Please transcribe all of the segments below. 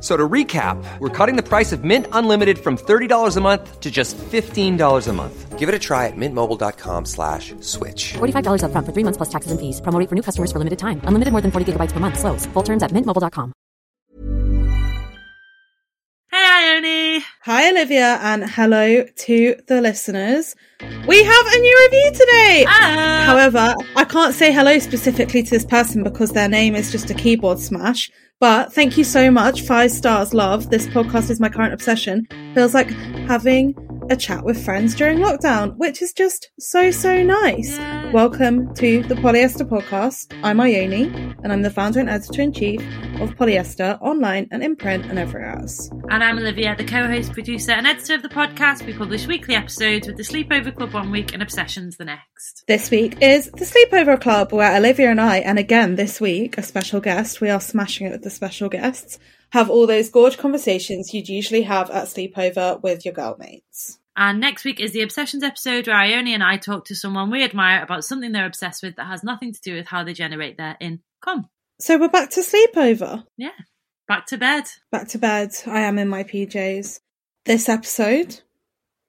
So to recap, we're cutting the price of Mint Unlimited from $30 a month to just $15 a month. Give it a try at mintmobile.com slash switch. $45 upfront for three months plus taxes and fees. Promo rate for new customers for limited time. Unlimited more than 40 gigabytes per month. Slows. Full terms at mintmobile.com. Hey, Ione. Hi, Olivia, and hello to the listeners. We have a new review today. Ah. However, I can't say hello specifically to this person because their name is just a keyboard smash. But thank you so much. Five stars, love. This podcast is my current obsession. Feels like having a chat with friends during lockdown, which is just so, so nice. Welcome to the Polyester Podcast. I'm Ione, and I'm the founder and editor in chief of Polyester online and in print and everywhere else. And I'm Olivia, the co host, producer, and editor of the podcast. We publish weekly episodes with the Sleepover Club one week and Obsessions the next. This week is the Sleepover Club, where Olivia and I, and again this week, a special guest, we are smashing it with the special guests, have all those gorge conversations you'd usually have at sleepover with your girlmates. And next week is the Obsessions episode where Ione and I talk to someone we admire about something they're obsessed with that has nothing to do with how they generate their income. So we're back to sleepover. Yeah. Back to bed. Back to bed. I am in my PJs. This episode,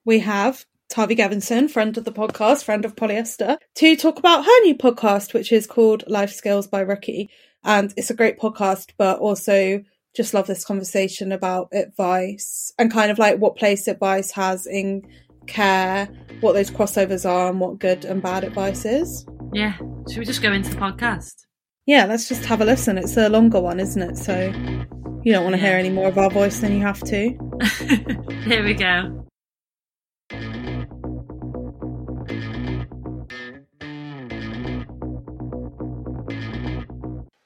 we have Tavi Gevinson, friend of the podcast, friend of Polyester, to talk about her new podcast, which is called Life Skills by Rookie. And it's a great podcast, but also just love this conversation about advice and kind of like what place advice has in care, what those crossovers are, and what good and bad advice is. Yeah. Should we just go into the podcast? Yeah, let's just have a listen. It's a longer one, isn't it? So you don't want to Yeah. hear any more of our voice than you have to. Here we go.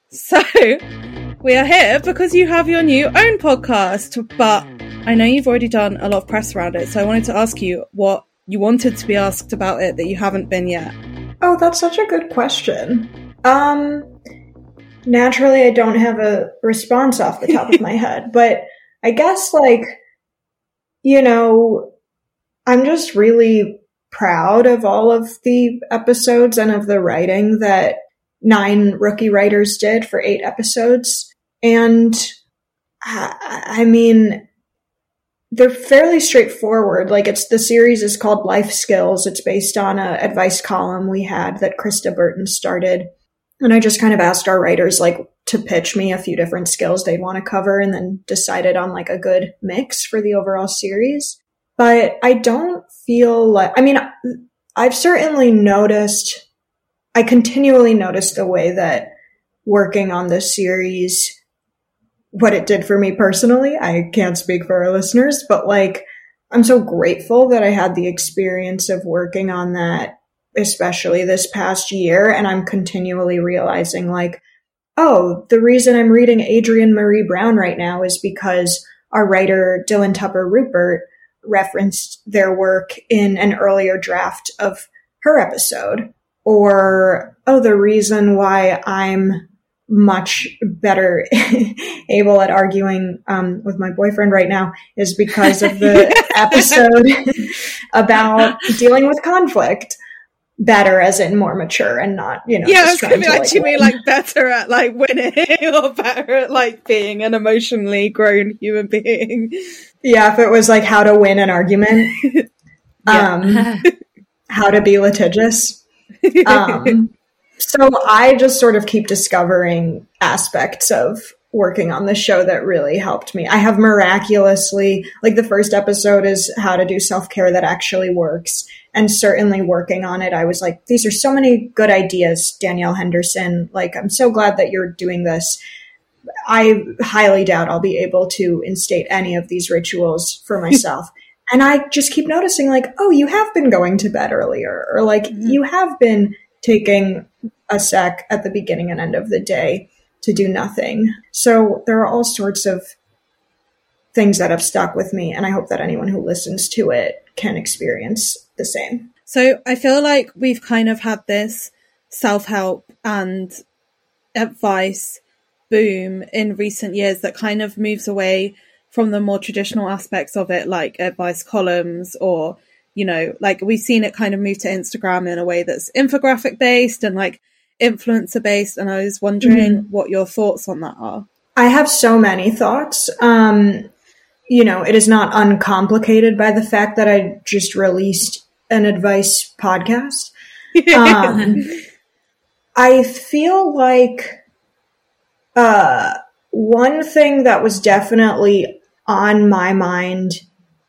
So, we are here because you have your new own podcast, but I know you've already done a lot of press around it, so I wanted to ask you what you wanted to be asked about it that you haven't been yet. Oh, that's such a good question. Um, naturally, I don't have a response off the top of my head, but I guess, like, you know, I'm just really proud of all of the episodes and of the writing that nine rookie writers did for eight episodes. And I, I mean, they're fairly straightforward. Like it's the series is called Life Skills. It's based on a advice column we had that Krista Burton started. And I just kind of asked our writers like to pitch me a few different skills they'd want to cover and then decided on like a good mix for the overall series. But I don't feel like I mean I've certainly noticed I continually notice the way that working on this series what it did for me personally. I can't speak for our listeners, but like, I'm so grateful that I had the experience of working on that, especially this past year. And I'm continually realizing like, oh, the reason I'm reading adrienne maree brown right now is because our writer Dylan Tupper Rupert referenced their work in an earlier draft of her episode. Or, oh, the reason why I'm much better able at arguing um, with my boyfriend right now is because of the episode about dealing with conflict better as in more mature and not you know yeah, gonna be to, like, you mean like better at like winning or better at like being an emotionally grown human being? yeah if it was like how to win an argument um how to be litigious um so i just sort of keep discovering aspects of working on the show that really helped me. I have miraculously, like the first episode is how to do self care that actually works. And certainly working on it, I was like, these are so many good ideas, Danielle Henderson. Like, I'm so glad that you're doing this. I highly doubt I'll be able to instate any of these rituals for myself. and I just keep noticing, like, oh, you have been going to bed earlier, or like, mm-hmm. you have been taking a sec at the beginning and end of the day to do nothing. So there are all sorts of things that have stuck with me, and I hope that anyone who listens to it can experience the same. So I feel like we've kind of had this self help and advice boom in recent years that kind of moves away from the more traditional aspects of it, like advice columns or, you know, like we've seen it kind of move to Instagram in a way that's infographic based and like influencer based. And I was wondering mm-hmm. what your thoughts on that are. I have so many thoughts. Um, you know, it is not uncomplicated by the fact that I just released an advice podcast. Um, I feel like uh, one thing that was definitely on my mind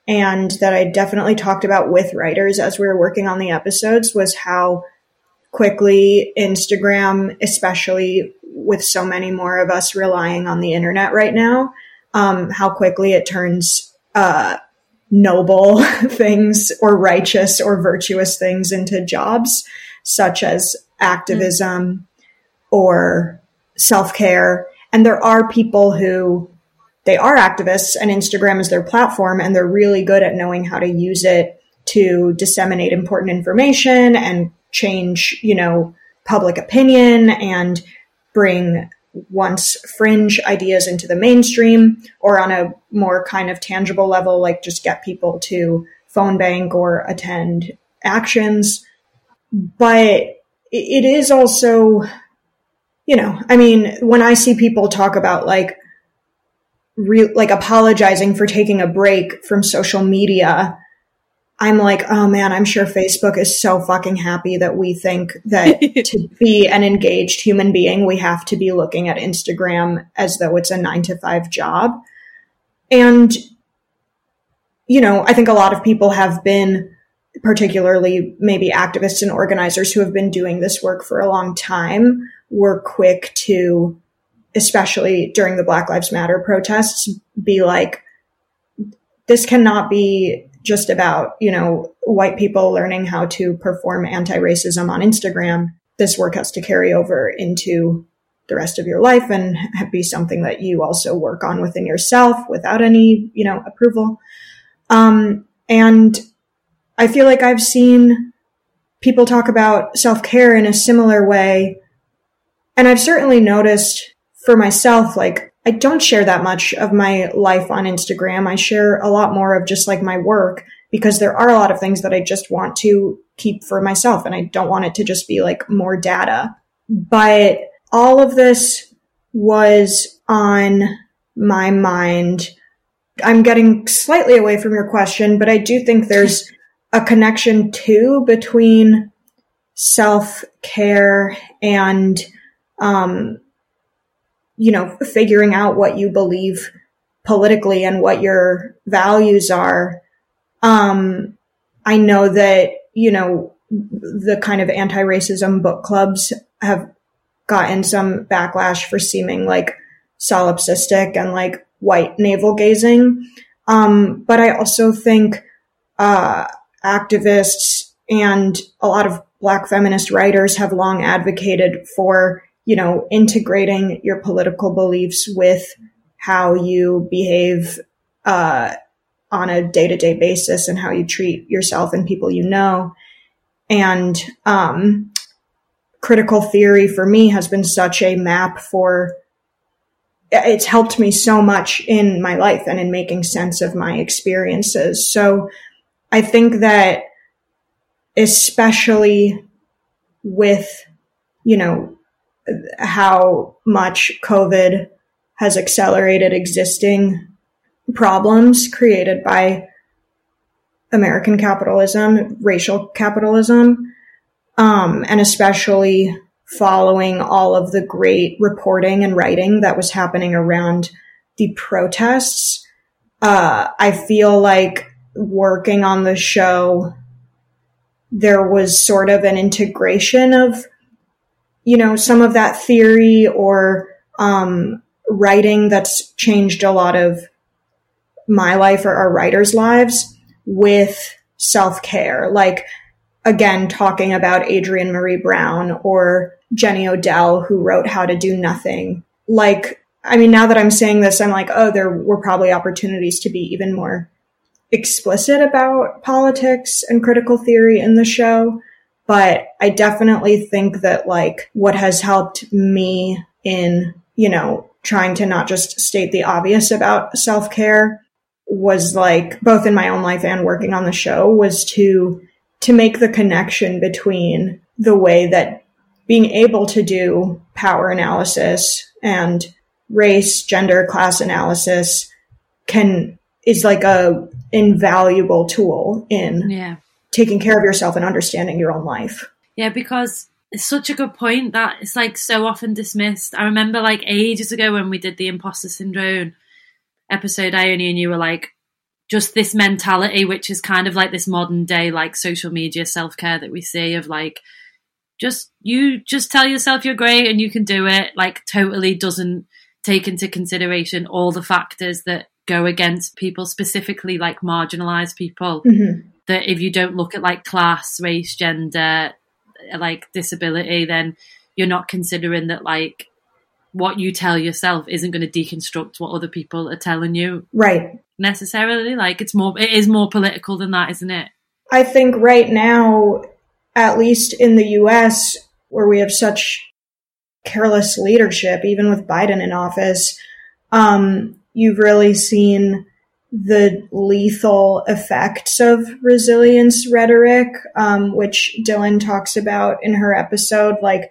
and that I definitely talked about with writers as we were working on the episodes was how quickly Instagram, especially with so many more of us relying on the internet right now, um, how quickly it turns uh, noble things or righteous or virtuous things into jobs, such as activism mm. or self care. And there are people who they are activists and Instagram is their platform and they're really good at knowing how to use it to disseminate important information and change, you know, public opinion and bring once fringe ideas into the mainstream or on a more kind of tangible level, like just get people to phone bank or attend actions. But it is also, you know, I mean, when I see people talk about like, re- like apologizing for taking a break from social media, I'm like, oh man, I'm sure Facebook is so fucking happy that we think that to be an engaged human being, we have to be looking at Instagram as though it's a nine to five job. And, you know, I think a lot of people have been, particularly maybe activists and organizers who have been doing this work for a long time, were quick to, especially during the Black Lives Matter protests, be like, this cannot be just about, you know, white people learning how to perform anti-racism on Instagram. This work has to carry over into the rest of your life and be something that you also work on within yourself without any, you know, approval. Um, and I feel like I've seen people talk about self-care in a similar way. And I've certainly noticed for myself, like I don't share that much of my life on Instagram. I share a lot more of just like my work because there are a lot of things that I just want to keep for myself and I don't want it to just be like more data. But all of this was on my mind. I'm getting slightly away from your question, but I do think there's a connection too between self care and um, you know, figuring out what you believe politically and what your values are. Um, I know that, you know, the kind of anti-racism book clubs have gotten some backlash for seeming like solipsistic and like white navel gazing. Um, but I also think, uh, activists and a lot of black feminist writers have long advocated for you know, integrating your political beliefs with how you behave uh, on a day to day basis and how you treat yourself and people you know. And um, critical theory for me has been such a map for it's helped me so much in my life and in making sense of my experiences. So I think that especially with, you know, how much COVID has accelerated existing problems created by American capitalism, racial capitalism, um, and especially following all of the great reporting and writing that was happening around the protests, uh, I feel like working on the show, there was sort of an integration of, you know, some of that theory or um, writing that's changed a lot of my life or our writers' lives with self care. Like, again, talking about adrienne maree brown or Jenny Odell, who wrote How to Do Nothing. Like, I mean, now that I'm saying this, I'm like, oh, there were probably opportunities to be even more explicit about politics and critical theory in the show. But I definitely think that like what has helped me in, you know, trying to not just state the obvious about self care was like both in my own life and working on the show was to to make the connection between the way that being able to do power analysis and race, gender, class analysis can is like a invaluable tool in Yeah. Taking care of yourself and understanding your own life. Yeah, because it's such a good point that it's like so often dismissed. I remember like ages ago when we did the imposter syndrome episode, Ione and you were like, just this mentality, which is kind of like this modern day like social media self care that we see of like just you just tell yourself you're great and you can do it, like totally doesn't take into consideration all the factors that go against people, specifically like marginalized people. Mhm. That if you don't look at like class, race, gender, like disability, then you're not considering that like what you tell yourself isn't going to deconstruct what other people are telling you Right. necessarily. Like it's more, it is more political than that, isn't it? I think right now, at least in the US, where we have such careless leadership, even with Biden in office, um, you've really seen the lethal effects of resilience rhetoric, um, which Dylan talks about in her episode, like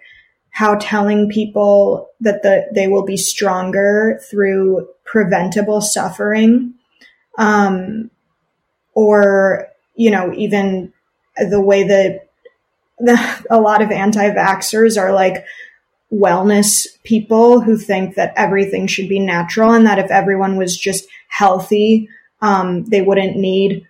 how telling people that the, they will be stronger through preventable suffering, um, or, you know, even the way that the, a lot of anti-vaxxers are like wellness people who think that everything should be natural and that if everyone was just healthy, um, they wouldn't need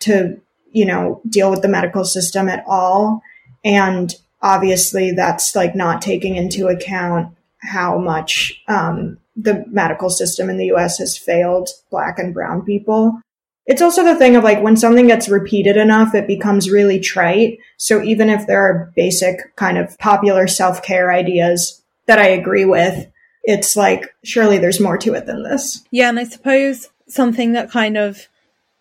to, you know, deal with the medical system at all. And obviously that's like not taking into account how much, um, the medical system in the US has failed black and brown people. It's also the thing of like when something gets repeated enough, it becomes really trite. So even if there are basic kind of popular self care ideas that I agree with, it's like, surely there's more to it than this. Yeah, and I suppose something that kind of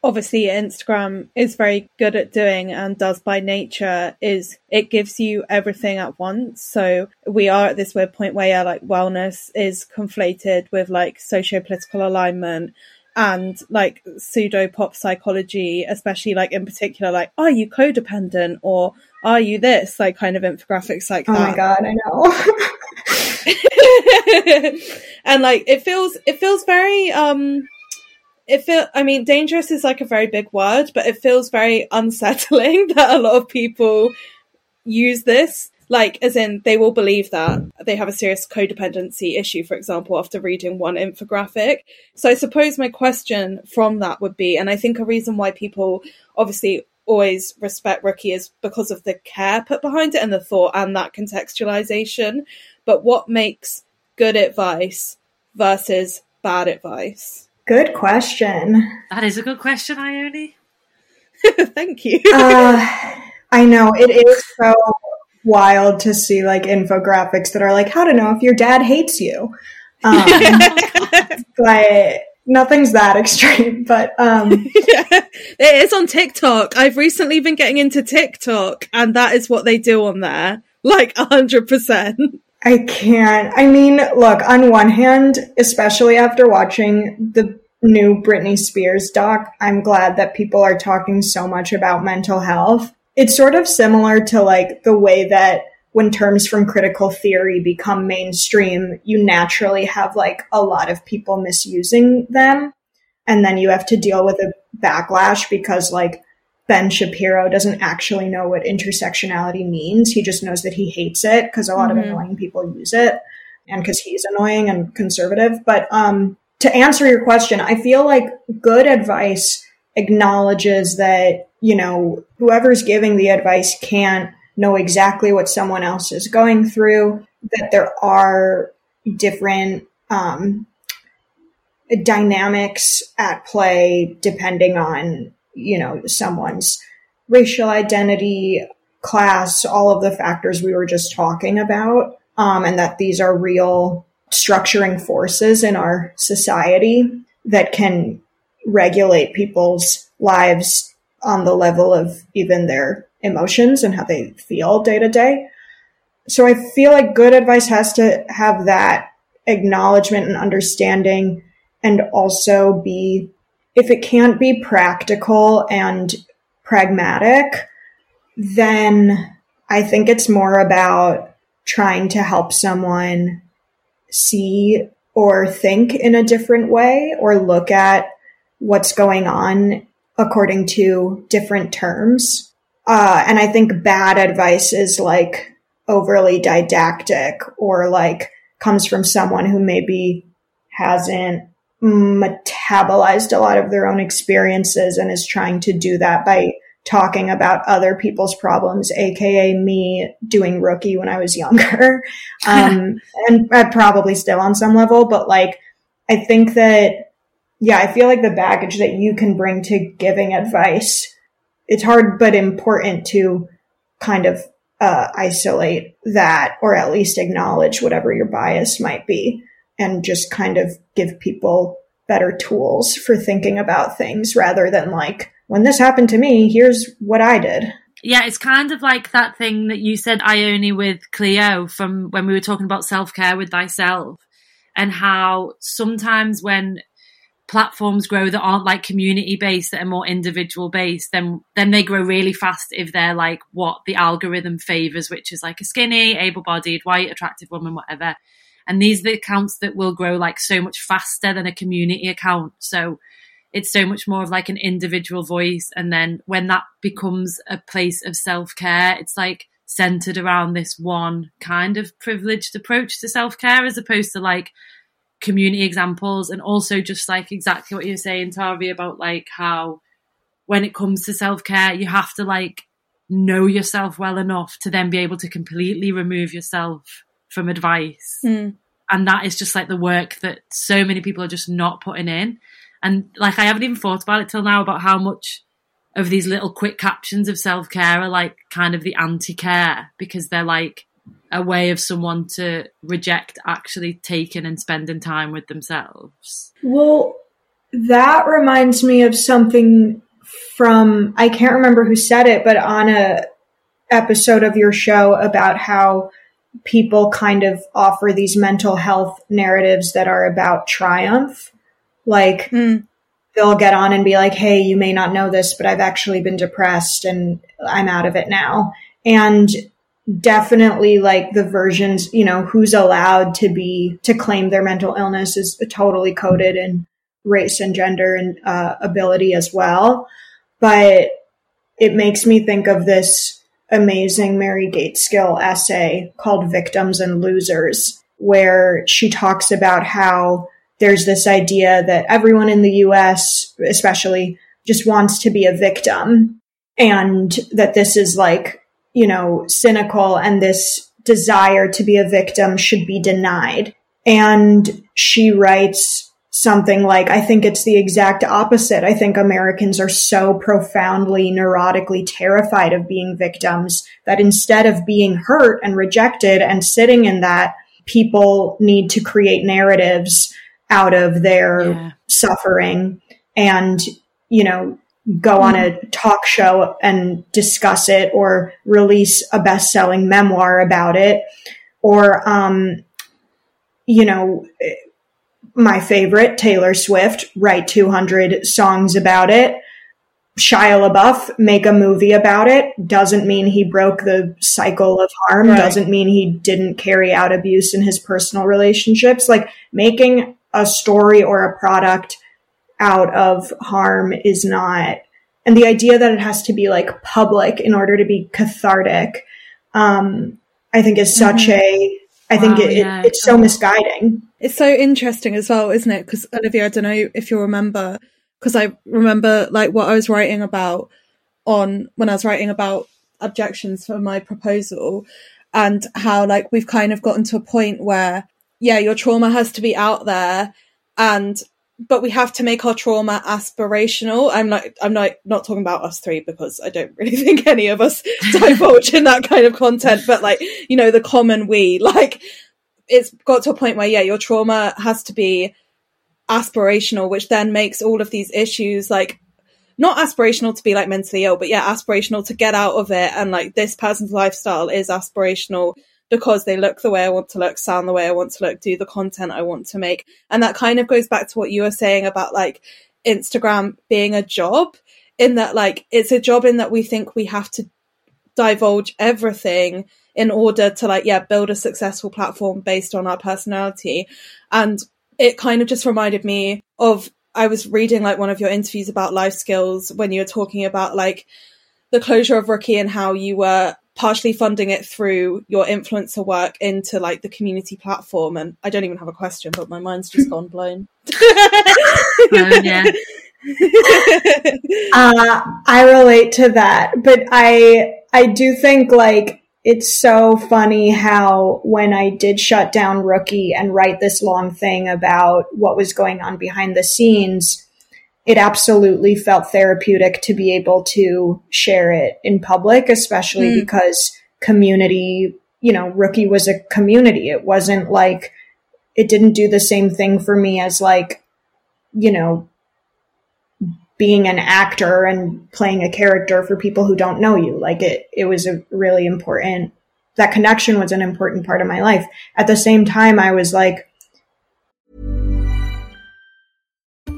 obviously Instagram is very good at doing and does by nature is it gives you everything at once. So we are at this weird point where yeah, like wellness is conflated with like socio-political alignment and like pseudo pop psychology, especially like in particular, like are you codependent or are you this? Like kind of infographics like Oh that. my God, I know. and like it feels it feels very um it feel I mean dangerous is like a very big word, but it feels very unsettling that a lot of people use this. Like as in they will believe that they have a serious codependency issue, for example, after reading one infographic. So I suppose my question from that would be, and I think a reason why people obviously always respect Rookie is because of the care put behind it and the thought and that contextualization. But what makes good advice versus bad advice? Good question. That is a good question, Ione. Thank you. Uh, I know it is so wild to see like infographics that are like how to know if your dad hates you. Um, but nothing's that extreme. But um, yeah, it is on TikTok. I've recently been getting into TikTok, and that is what they do on there. Like a hundred percent. I can't. I mean, look, on one hand, especially after watching the new Britney Spears doc, I'm glad that people are talking so much about mental health. It's sort of similar to like the way that when terms from critical theory become mainstream, you naturally have like a lot of people misusing them. And then you have to deal with a backlash because like Ben Shapiro doesn't actually know what intersectionality means. He just knows that he hates it because a lot Mhm. of annoying people use it and because he's annoying and conservative. But um, to answer your question, I feel like good advice acknowledges that, you know, whoever's giving the advice can't know exactly what someone else is going through, that there are different um, dynamics at play depending on, you know, someone's racial identity, class, all of the factors we were just talking about, um, and that these are real structuring forces in our society that can regulate people's lives on the level of even their emotions and how they feel day to day. So I feel like good advice has to have that acknowledgement and understanding and also be, if it can't be practical and pragmatic, then I think it's more about trying to help someone see or think in a different way or look at what's going on according to different terms. Uh, and I think bad advice is like overly didactic or like comes from someone who maybe hasn't metabolized a lot of their own experiences and is trying to do that by talking about other people's problems, aka me doing rookie when I was younger. Um, and uh, probably still on some level, but like, I think that, yeah, I feel like the baggage that you can bring to giving advice, it's hard but important to kind of uh, isolate that or at least acknowledge whatever your bias might be and just kind of give people better tools for thinking about things rather than like, when this happened to me, here's what I did. Yeah, it's kind of like that thing that you said, Ione, with Cleo from when we were talking about self care with thyself, and how sometimes when platforms grow that aren't like community based, that are more individual based, then then they grow really fast if they're like what the algorithm favors, which is like a skinny, able bodied, white, attractive woman, whatever. And these are the accounts that will grow like so much faster than a community account. So it's so much more of like an individual voice. And then when that becomes a place of self care, it's like centered around this one kind of privileged approach to self care as opposed to like community examples. And also just like exactly what you're saying, Tavi, about like how when it comes to self care, you have to like know yourself well enough to then be able to completely remove yourself from advice. Mm. And that is just like the work that so many people are just not putting in. And like, I haven't even thought about it till now about how much of these little quick captions of self care are like kind of the anti care because they're like a way of someone to reject actually taking and spending time with themselves. Well, that reminds me of something from I can't remember who said it, but on a episode of your show about how people kind of offer these mental health narratives that are about triumph. Like Mm. they'll get on and be like, Hey, you may not know this, but I've actually been depressed and I'm out of it now. And definitely like the versions, you know, who's allowed to be, to claim their mental illness is totally coded in race and gender and uh, ability as well. But it makes me think of this amazing Mary Gaitskill essay called Victims and Losers, where she talks about how there's this idea that everyone in the US, especially, just wants to be a victim and that this is like, you know, cynical and this desire to be a victim should be denied. And she writes something like, I think it's the exact opposite. I think Americans are so profoundly neurotically terrified of being victims that instead of being hurt and rejected and sitting in that, people need to create narratives out of their Yeah. suffering and, you know, go on a talk show and discuss it or release a best selling memoir about it or, um, you know, my favorite, Taylor Swift, write 200 songs about it. Shia LaBeouf make a movie about it doesn't mean he broke the cycle of harm, Right. doesn't mean he didn't carry out abuse in his personal relationships. Like making a story or a product out of harm is not and the idea that it has to be like public in order to be cathartic, um, I think is such Mm-hmm. a, I think it, yeah. it, it's so misguiding. It's so interesting as well, isn't it? Because Olivia, I don't know if you'll remember, because I remember like what I was writing about on when I was writing about objections for my proposal and how like we've kind of gotten to a point where, yeah, your trauma has to be out there and but we have to make our trauma aspirational. I'm like, I'm not not talking about us three because I don't really think any of us divulge in that kind of content. But like, you know, the common we, like, it's got to a point where yeah, your trauma has to be aspirational, which then makes all of these issues like not aspirational to be like mentally ill, but yeah, aspirational to get out of it. And like this person's lifestyle is aspirational because they look the way I want to look, sound the way I want to look, do the content I want to make. And that kind of goes back to what you were saying about like Instagram being a job, in that like it's a job in that we think we have to divulge everything in order to like, yeah, build a successful platform based on our personality. And it kind of just reminded me of I was reading like one of your interviews about life skills when you were talking about like the closure of Rookie and how you were partially funding it through your influencer work into like the community platform. And I don't even have a question, but my mind's just gone blown. Oh, yeah. Uh, I relate to that, but I, I do think like it's so funny how when I did shut down Rookie and write this long thing about what was going on behind the scenes, it absolutely felt therapeutic to be able to share it in public, especially Mm. because community, you know, Rookie was a community. It wasn't like, it didn't do the same thing for me as like, you know, being an actor and playing a character for people who don't know you. Like it, it was a really important, that connection was an important part of my life. At the same time, I was like,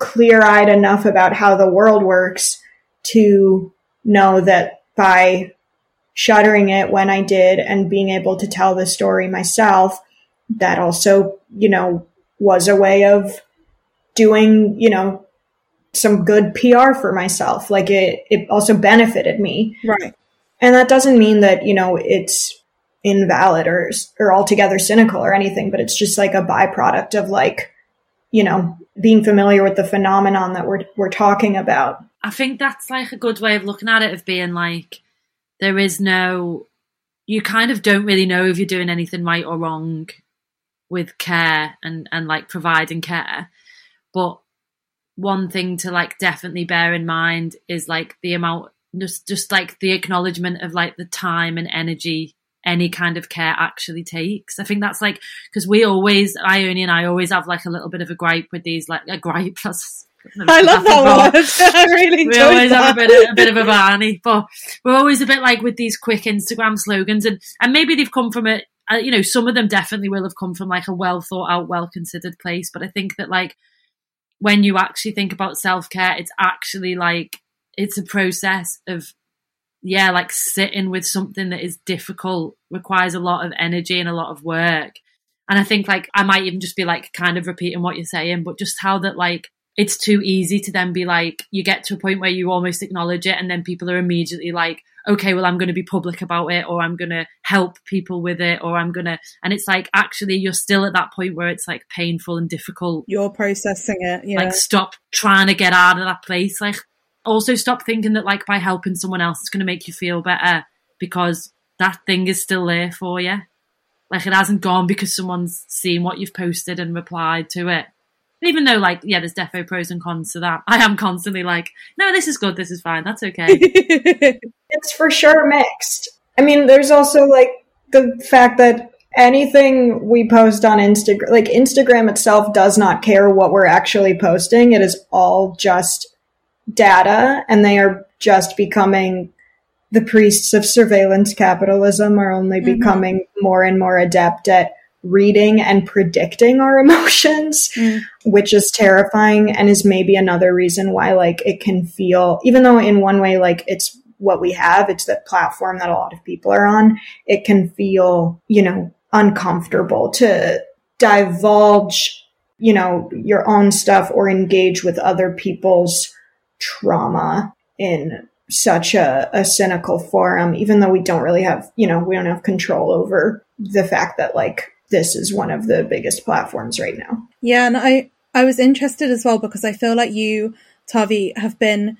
clear eyed enough about how the world works to know that by shuttering it when I did and being able to tell the story myself, that also, you know, was a way of doing, you know, some good PR for myself. Like it, it also benefited me. Right. And that doesn't mean that, you know, it's invalid or, or altogether cynical or anything, but it's just like a byproduct of like, you know, being familiar with the phenomenon that we're, we're talking about. I think that's like a good way of looking at it of being like there is no you kind of don't really know if you're doing anything right or wrong with care and and like providing care but one thing to like definitely bear in mind is like the amount just just like the acknowledgement of like the time and energy any kind of care actually takes. I think that's like because we always, Ione and I always have like a little bit of a gripe with these, like a gripe plus. I love that word. I really We always that. have a bit, of, a bit of a Barney, but we're always a bit like with these quick Instagram slogans, and and maybe they've come from a. you know, some of them definitely will have come from like a well thought out, well considered place. But I think that like when you actually think about self care, it's actually like it's a process of yeah, like sitting with something that is difficult requires a lot of energy and a lot of work. And I think like I might even just be like kind of repeating what you're saying, but just how that like it's too easy to then be like you get to a point where you almost acknowledge it and then people are immediately like okay well i'm going to be public about it or i'm going to help people with it or i'm going to and it's like actually you're still at that point where it's like painful and difficult You're processing it. Yeah. like stop trying to get out of that place like also stop thinking that like by helping someone else it's going to make you feel better because that thing is still there for you like it hasn't gone because someone's seen what you've posted and replied to it even though like yeah there's defo pros and cons to that i am constantly like no this is good this is fine that's okay It's for sure mixed. I mean, there's also like the fact that anything we post on Instagram, like Instagram itself does not care what we're actually posting. It is all just data and they are just becoming the priests of surveillance capitalism are only mm-hmm. becoming more and more adept at reading and predicting our emotions, mm. which is terrifying and is maybe another reason why like it can feel even though in one way like it's what we have, it's the platform that a lot of people are on, it can feel, you know, uncomfortable to divulge, you know, your own stuff or engage with other people's trauma in such a, a cynical forum, even though we don't really have, you know, we don't have control over the fact that like this is one of the biggest platforms right now. Yeah, and I I was interested as well because I feel like you, Tavi, have been.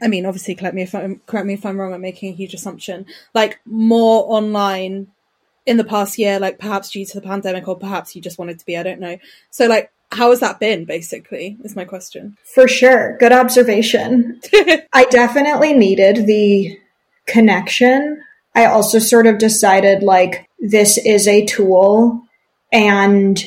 I mean, obviously, correct me if I'm correct me if I'm wrong. I'm making a huge assumption. Like more online in the past year, like perhaps due to the pandemic, or perhaps you just wanted to be. I don't know. So, like, how has that been? Basically, is my question. For sure. Good observation. I definitely needed the connection. I also sort of decided like this is a tool and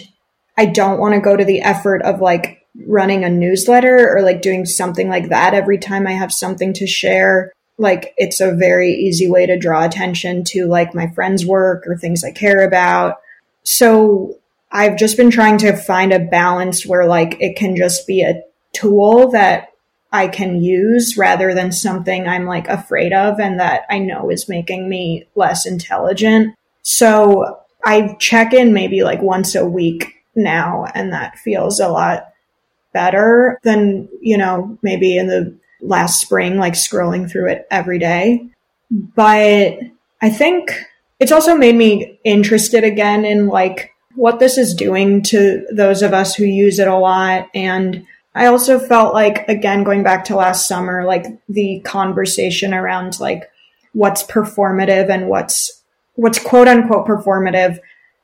I don't want to go to the effort of like running a newsletter or like doing something like that every time I have something to share. Like it's a very easy way to draw attention to like my friends' work or things I care about. So I've just been trying to find a balance where like it can just be a tool that I can use rather than something I'm like afraid of and that I know is making me less intelligent. So I check in maybe like once a week now and that feels a lot better than, you know, maybe in the last spring, like scrolling through it every day. But I think it's also made me interested again in like what this is doing to those of us who use it a lot. And I also felt like, again, going back to last summer, like the conversation around like what's performative and what's, what's quote unquote performative,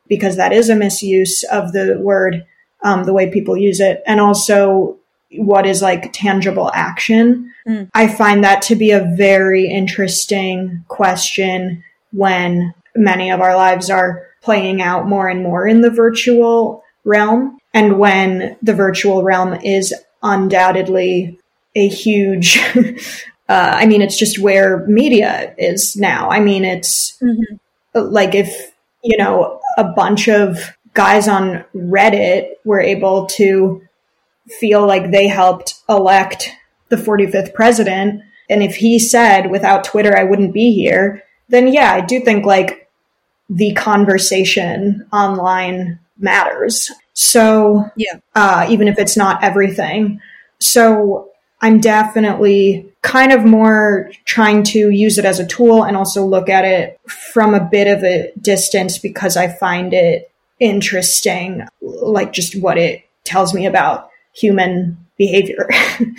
because that is a misuse of the word, um, the way people use it. And also what is like tangible action. I find that to be a very interesting question when many of our lives are playing out more and more in the virtual realm. And when the virtual realm is undoubtedly a huge uh, i mean it's just where media is now. I mean it's like if you know a bunch of guys on reddit were able to feel like they helped elect the 45th president and if he said without twitter i wouldn't be here then yeah i do think like the conversation online matters. So, Yeah. uh, even if it's not everything. So, I'm definitely kind of more trying to use it as a tool and also look at it from a bit of a distance because I find it interesting, like just what it tells me about human behavior.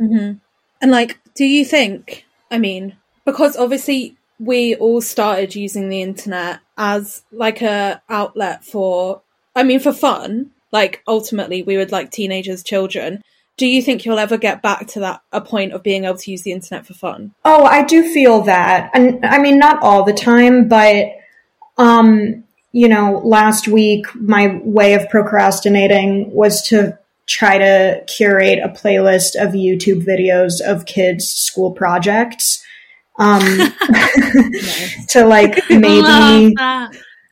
And like, do you think? I mean, because obviously we all started using the internet as like a outlet for, I mean, for fun. Like ultimately, we would like teenagers, children. Do you think you'll ever get back to that a point of being able to use the internet for fun? Oh, I do feel that. And I mean, not all the time, but, um, you know, last week, my way of procrastinating was to try to curate a playlist of YouTube videos of kids' school projects. Um, to like maybe.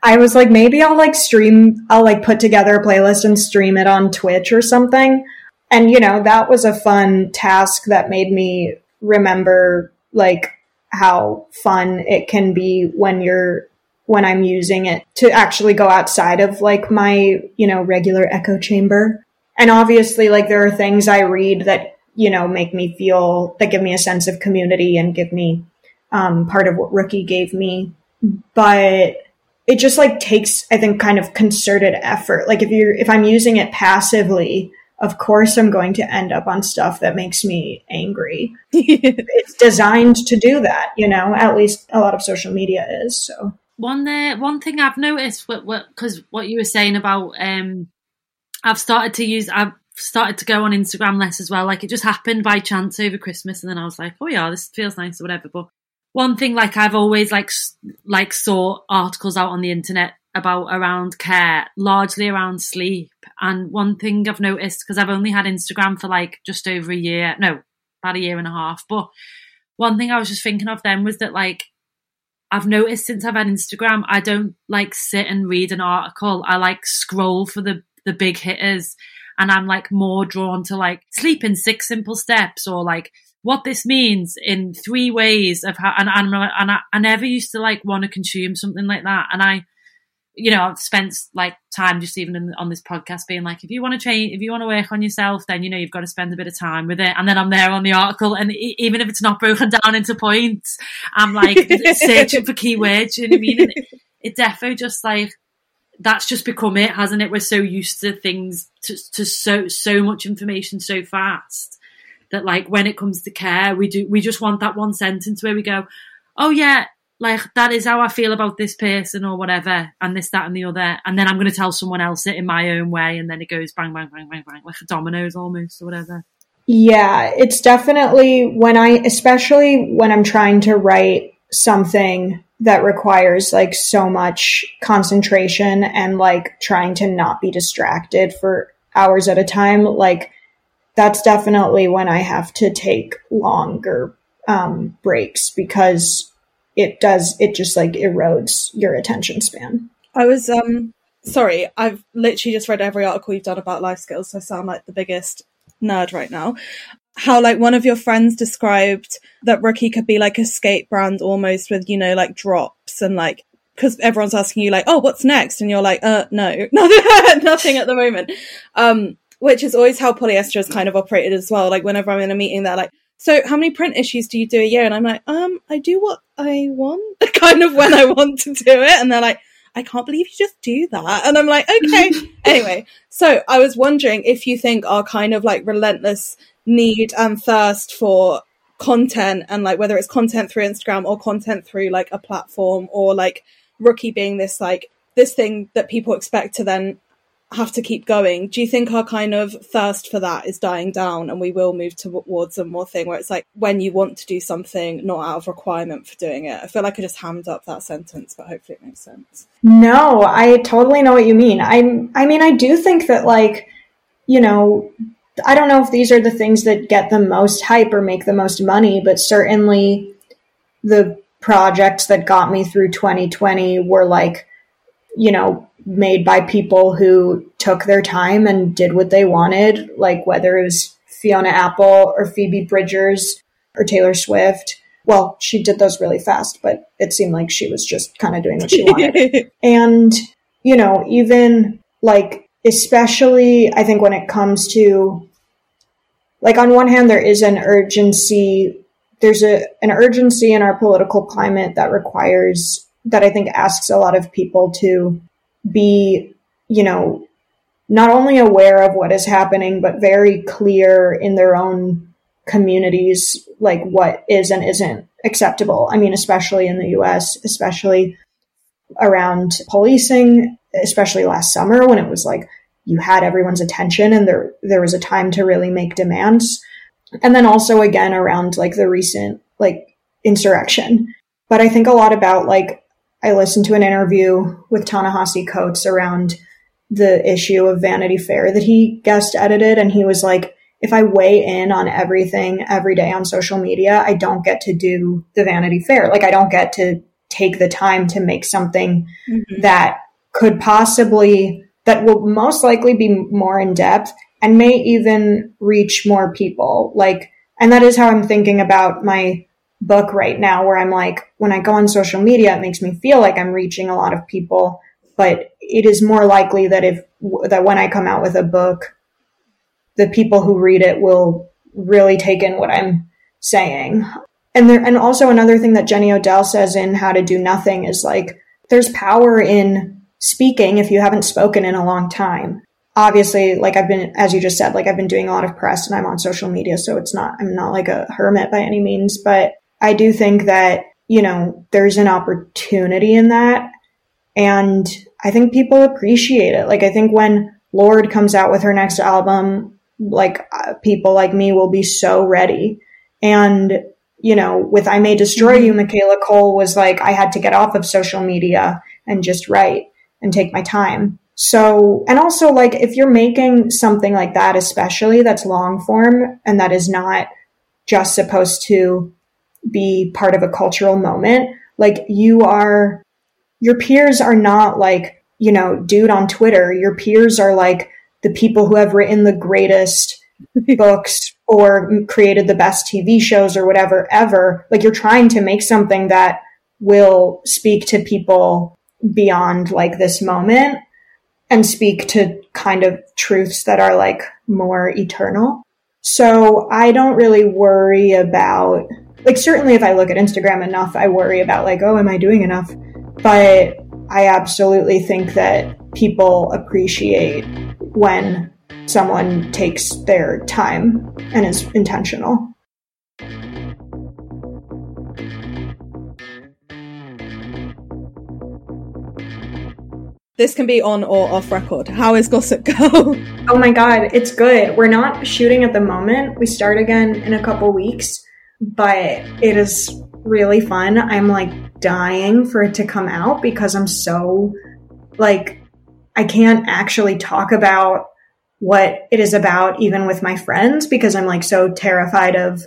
I was like, maybe I'll like stream, I'll like put together a playlist and stream it on Twitch or something. And, you know, that was a fun task that made me remember like how fun it can be when you're when I'm using it to actually go outside of like my, you know, regular echo chamber. And obviously like there are things I read that, you know, make me feel that give me a sense of community and give me um, part of what Rookie gave me. But it just like takes, I think, kind of concerted effort. Like if you're, if I'm using it passively, of course I'm going to end up on stuff that makes me angry. it's designed to do that, you know, at least a lot of social media is. So one uh, one thing I've noticed, what because what, what you were saying about, um, I've started to use, I've started to go on Instagram less as well. Like it just happened by chance over Christmas, and then I was like, oh yeah, this feels nice or whatever. But one thing, like I've always like like saw articles out on the internet about around care, largely around sleep. And one thing I've noticed because I've only had Instagram for like just over a year, no, about a year and a half. But one thing I was just thinking of then was that like I've noticed since I've had Instagram, I don't like sit and read an article. I like scroll for the the big hitters, and I'm like more drawn to like sleep in six simple steps or like what this means in three ways of how. And, and, and I, I never used to like want to consume something like that, and I you know, I've spent like time just even in, on this podcast being like, if you want to change, if you want to work on yourself, then you know you've got to spend a bit of time with it. And then I'm there on the article, and even if it's not broken down into points, I'm like searching for keywords. You know what I mean? And it, it defo just like that's just become it, hasn't it? We're so used to things to, to so so much information so fast that like when it comes to care, we do we just want that one sentence where we go, oh yeah, like that is how I feel about this person or whatever, and this, that, and the other, and then I'm going to tell someone else it in my own way, and then it goes bang, bang, bang, bang, bang, like dominoes almost or whatever. Yeah, it's definitely when I, especially when I'm trying to write something that requires like so much concentration and like trying to not be distracted for hours at a time, like that's definitely when I have to take longer um, breaks because it does it just like erodes your attention span. I was um sorry, I've literally just read every article you've done about life skills, so I sound like the biggest nerd right now. How like one of your friends described that Rookie could be like a skate brand almost with, you know, like drops and like because everyone's asking you like, oh, what's next? And you're like, uh, no, nothing at the moment. Um, which is always how polyester is kind of operated as well. Like whenever I'm in a meeting, they're like, so how many print issues do you do a year? And I'm like, um, I do what I want, kind of when I want to do it. And they're like, I can't believe you just do that. And I'm like, okay. anyway, so I was wondering if you think our kind of like relentless need and thirst for content and like whether it's content through Instagram or content through like a platform or like rookie being this like this thing that people expect to then have to keep going. Do you think our kind of thirst for that is dying down and we will move towards a more thing where it's like when you want to do something, not out of requirement for doing it? I feel like I just hammed up that sentence, but hopefully it makes sense. No, I totally know what you mean. I I mean I do think that like, you know, I don't know if these are the things that get the most hype or make the most money, but certainly the projects that got me through 2020 were like, you know, made by people who took their time and did what they wanted, like whether it was Fiona Apple or Phoebe Bridgers or Taylor Swift. Well, she did those really fast, but it seemed like she was just kind of doing what she wanted. and, you know, even like, especially I think when it comes to, like, on one hand, there is an urgency, there's a, an urgency in our political climate that requires, that I think asks a lot of people to be, you know, not only aware of what is happening, but very clear in their own communities, like what is and isn't acceptable. I mean, especially in the US, especially around policing, especially last summer when it was like you had everyone's attention and there there was a time to really make demands. And then also again around like the recent like insurrection. But I think a lot about like I listened to an interview with Ta-Nehisi Coates around the issue of Vanity Fair that he guest edited, and he was like, if I weigh in on everything every day on social media, I don't get to do the Vanity Fair. Like, I don't get to take the time to make something mm-hmm. that could possibly that will most likely be more in depth and may even reach more people like and that is how i'm thinking about my book right now where i'm like when i go on social media it makes me feel like i'm reaching a lot of people but it is more likely that if that when i come out with a book the people who read it will really take in what i'm saying and there and also another thing that jenny odell says in how to do nothing is like there's power in speaking if you haven't spoken in a long time. Obviously, like I've been, as you just said, like I've been doing a lot of press and I'm on social media. So it's not, I'm not like a hermit by any means, but I do think that, you know, there's an opportunity in that. And I think people appreciate it. Like I think when Lorde comes out with her next album, like uh, people like me will be so ready. And, you know, with I May Destroy You, mm-hmm. Michaela Coel was like, I had to get off of social media and just write and take my time. So, and also like if you're making something like that, especially that's long form and that is not just supposed to be part of a cultural moment, like you are, your peers are not like, you know, dude on Twitter. Your peers are like the people who have written the greatest books or created the best TV shows or whatever ever. Like you're trying to make something that will speak to people beyond like this moment and speak to kind of truths that are like more eternal. So I don't really worry about, like, certainly if I look at Instagram enough, I worry about, like, oh, am I doing enough? But I absolutely think that people appreciate when someone takes their time and is intentional. This can be on or off record. How is Gossip Girl? Oh my god, it's good. We're not shooting at the moment. We start again in a couple weeks, but it is really fun. I'm like dying for it to come out because I'm so like I can't actually talk about what it is about even with my friends because I'm like so terrified of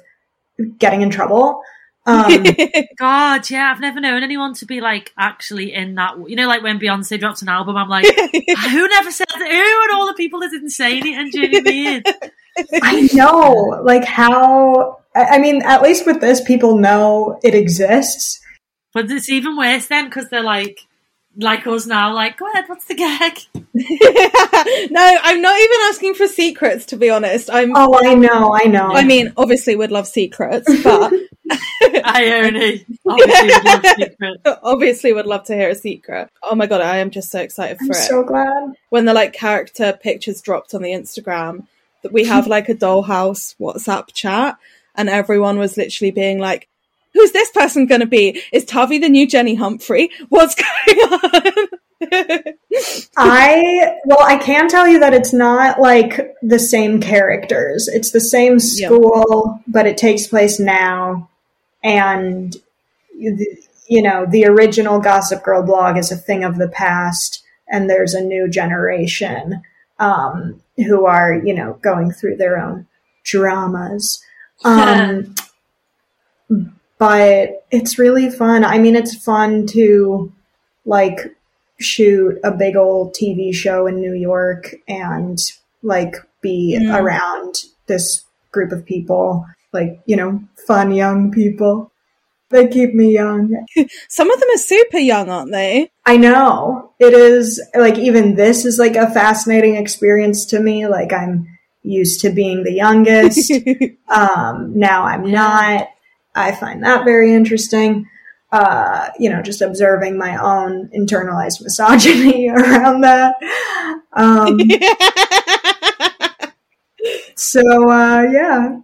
getting in trouble. Um, God, yeah, I've never known anyone to be like actually in that. You know, like when Beyonce drops an album, I'm like, who never said that? Who and all the people that didn't say anything? Do you mean? I know, like how. I mean, at least with this, people know it exists. But it's even worse then because they're like, like us now, like, go ahead, what's the gag? no, I'm not even asking for secrets, to be honest. I'm. Oh, I know, I know. I mean, obviously, we'd love secrets, but Ione obviously would love secret. Obviously would love to hear a secret. Oh my god, I am just so excited for I'm it. so glad. When the like character pictures dropped on the Instagram, that we have like a dollhouse WhatsApp chat and everyone was literally being like, Who's this person gonna be? Is Tavi the new Jenny Humphrey? What's going on? I well, I can tell you that it's not like the same characters. It's the same school, yep. but it takes place now and you know the original Gossip Girl blog is a thing of the past, and there's a new generation um, who are you know going through their own dramas. Um, but it's really fun. I mean, it's fun to like shoot a big old TV show in New York and like be mm. around this group of people like, you know, fun young people. They keep me young. Some of them are super young, aren't they? I know. It is like even this is like a fascinating experience to me. Like I'm used to being the youngest. um, now I'm not. I find that very interesting. Uh, you know, just observing my own internalized misogyny around that. Um, so uh, yeah.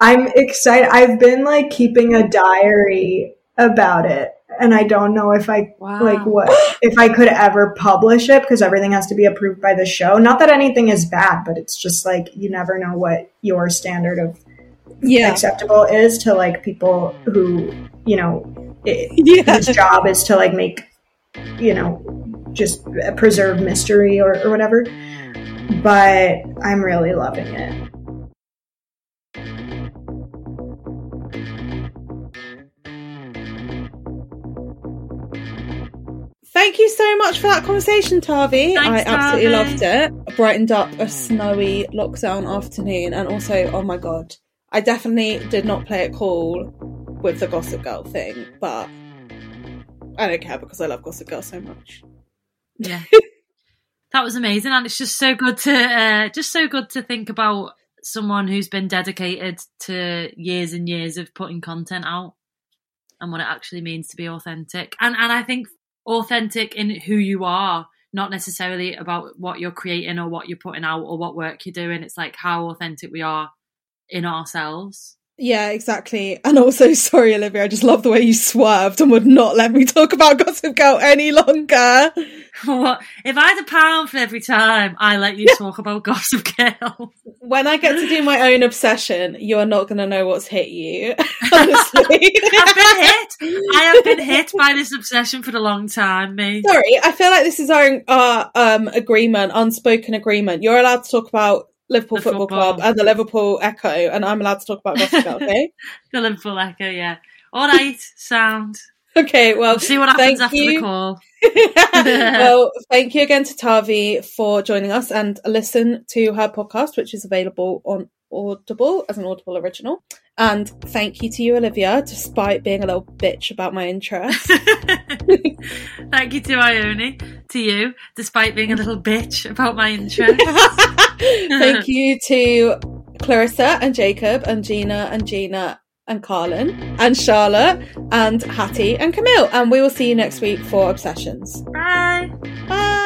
I'm excited. I've been like keeping a diary about it and I don't know if I wow. like what if I could ever publish it because everything has to be approved by the show. Not that anything is bad, but it's just like you never know what your standard of yeah. acceptable is to like people who you know it, yeah. whose job is to like make you know just preserve mystery or, or whatever but I'm really loving it. So much for that conversation, Tavi. Thanks, I absolutely Tavi. loved it. Brightened up a snowy lockdown afternoon, and also, oh my god, I definitely did not play it cool with the Gossip Girl thing, but I don't care because I love Gossip Girl so much. Yeah. that was amazing and it's just so good to uh, just so good to think about someone who's been dedicated to years and years of putting content out and what it actually means to be authentic. And and I think authentic in who you are, not necessarily about what you're creating or what you're putting out or what work you're doing. It's like how authentic we are in ourselves. Yeah, exactly. And also, sorry, Olivia, I just love the way you swerved and would not let me talk about Gossip Girl any longer. What if I had a pound for every time I let you talk about Gossip Girl? When I get to do my own obsession, you are not going to know what's hit you. Honestly. I've been hit. I have been hit by this obsession for a long time, me. Sorry, I feel like this is our, our um, agreement, unspoken agreement. You're allowed to talk about Liverpool Football, football. Club and the Liverpool Echo, and I'm allowed to talk about Girl, okay? The Liverpool Echo, yeah. All right, sound. Okay, well, We'll see what happens after you. the call. well, thank you again to Tavi for joining us and listen to her podcast, which is available on Audible as an Audible original. And thank you to you, Olivia, despite being a little bitch about my interest. Thank you to Ione, to you, despite being a little bitch about my interest. thank you to Clarissa and Jacob and Gina and Gina and Carlin and Charlotte and Hattie and Camille. And we will see you next week for Obsessions. Bye. Bye.